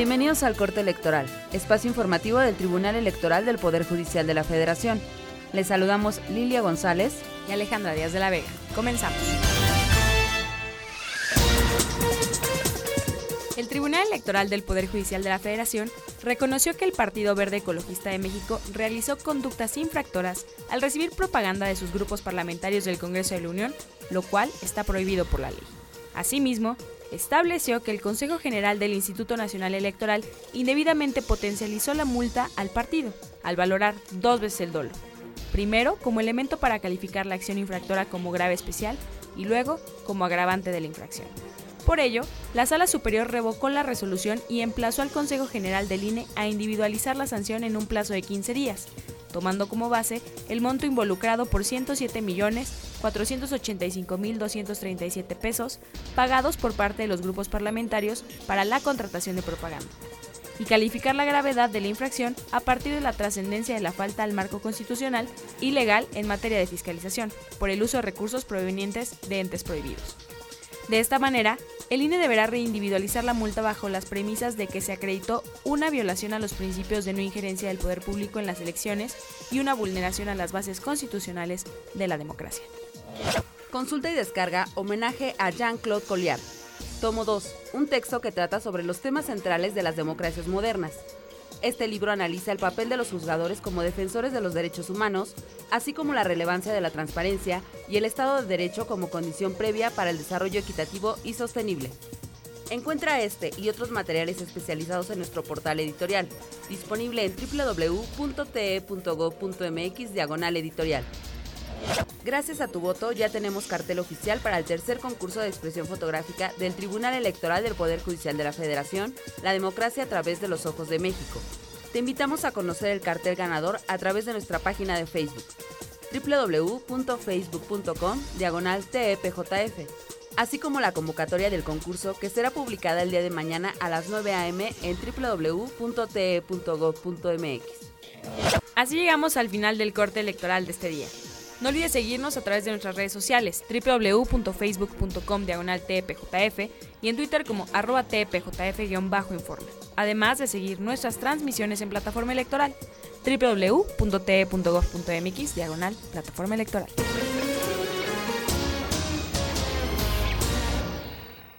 Bienvenidos al Corte Electoral, espacio informativo del Tribunal Electoral del Poder Judicial de la Federación. Les saludamos Lilia González y Alejandra Díaz de la Vega. Comenzamos. El Tribunal Electoral del Poder Judicial de la Federación reconoció que el Partido Verde Ecologista de México realizó conductas infractoras al recibir propaganda de sus grupos parlamentarios del Congreso de la Unión, lo cual está prohibido por la ley. Asimismo, estableció que el Consejo General del Instituto Nacional Electoral indebidamente potencializó la multa al partido, al valorar dos veces el dolo. Primero, como elemento para calificar la acción infractora como grave especial y luego como agravante de la infracción. Por ello, la Sala Superior revocó la resolución y emplazó al Consejo General del INE a individualizar la sanción en un plazo de 15 días, tomando como base el monto involucrado por 107.485.237 pesos pagados por parte de los grupos parlamentarios para la contratación de propaganda y calificar la gravedad de la infracción a partir de la trascendencia de la falta al marco constitucional y legal en materia de fiscalización por el uso de recursos provenientes de entes prohibidos. De esta manera, el INE deberá reindividualizar la multa bajo las premisas de que se acreditó una violación a los principios de no injerencia del poder público en las elecciones y una vulneración a las bases constitucionales de la democracia. Consulta y descarga homenaje a Jean-Claude Colliard, Tomo 2. Un texto que trata sobre los temas centrales de las democracias modernas. Este libro analiza el papel de los juzgadores como defensores de los derechos humanos, así como la relevancia de la transparencia y el Estado de Derecho como condición previa para el desarrollo equitativo y sostenible. Encuentra este y otros materiales especializados en nuestro portal editorial, disponible en www.te.gov.mx diagonal editorial. Gracias a tu voto ya tenemos cartel oficial para el tercer concurso de expresión fotográfica del Tribunal Electoral del Poder Judicial de la Federación, La Democracia a través de los Ojos de México. Te invitamos a conocer el cartel ganador a través de nuestra página de Facebook www.facebook.com diagonal TEPJF, así como la convocatoria del concurso que será publicada el día de mañana a las 9 a.m. en www.te.gov.mx. Así llegamos al final del corte electoral de este día. No olvides seguirnos a través de nuestras redes sociales www.facebook.com diagonal tpjf y en Twitter como arroba tpjf-informe. Además de seguir nuestras transmisiones en plataforma electoral www.te.gov.mx diagonal plataforma electoral.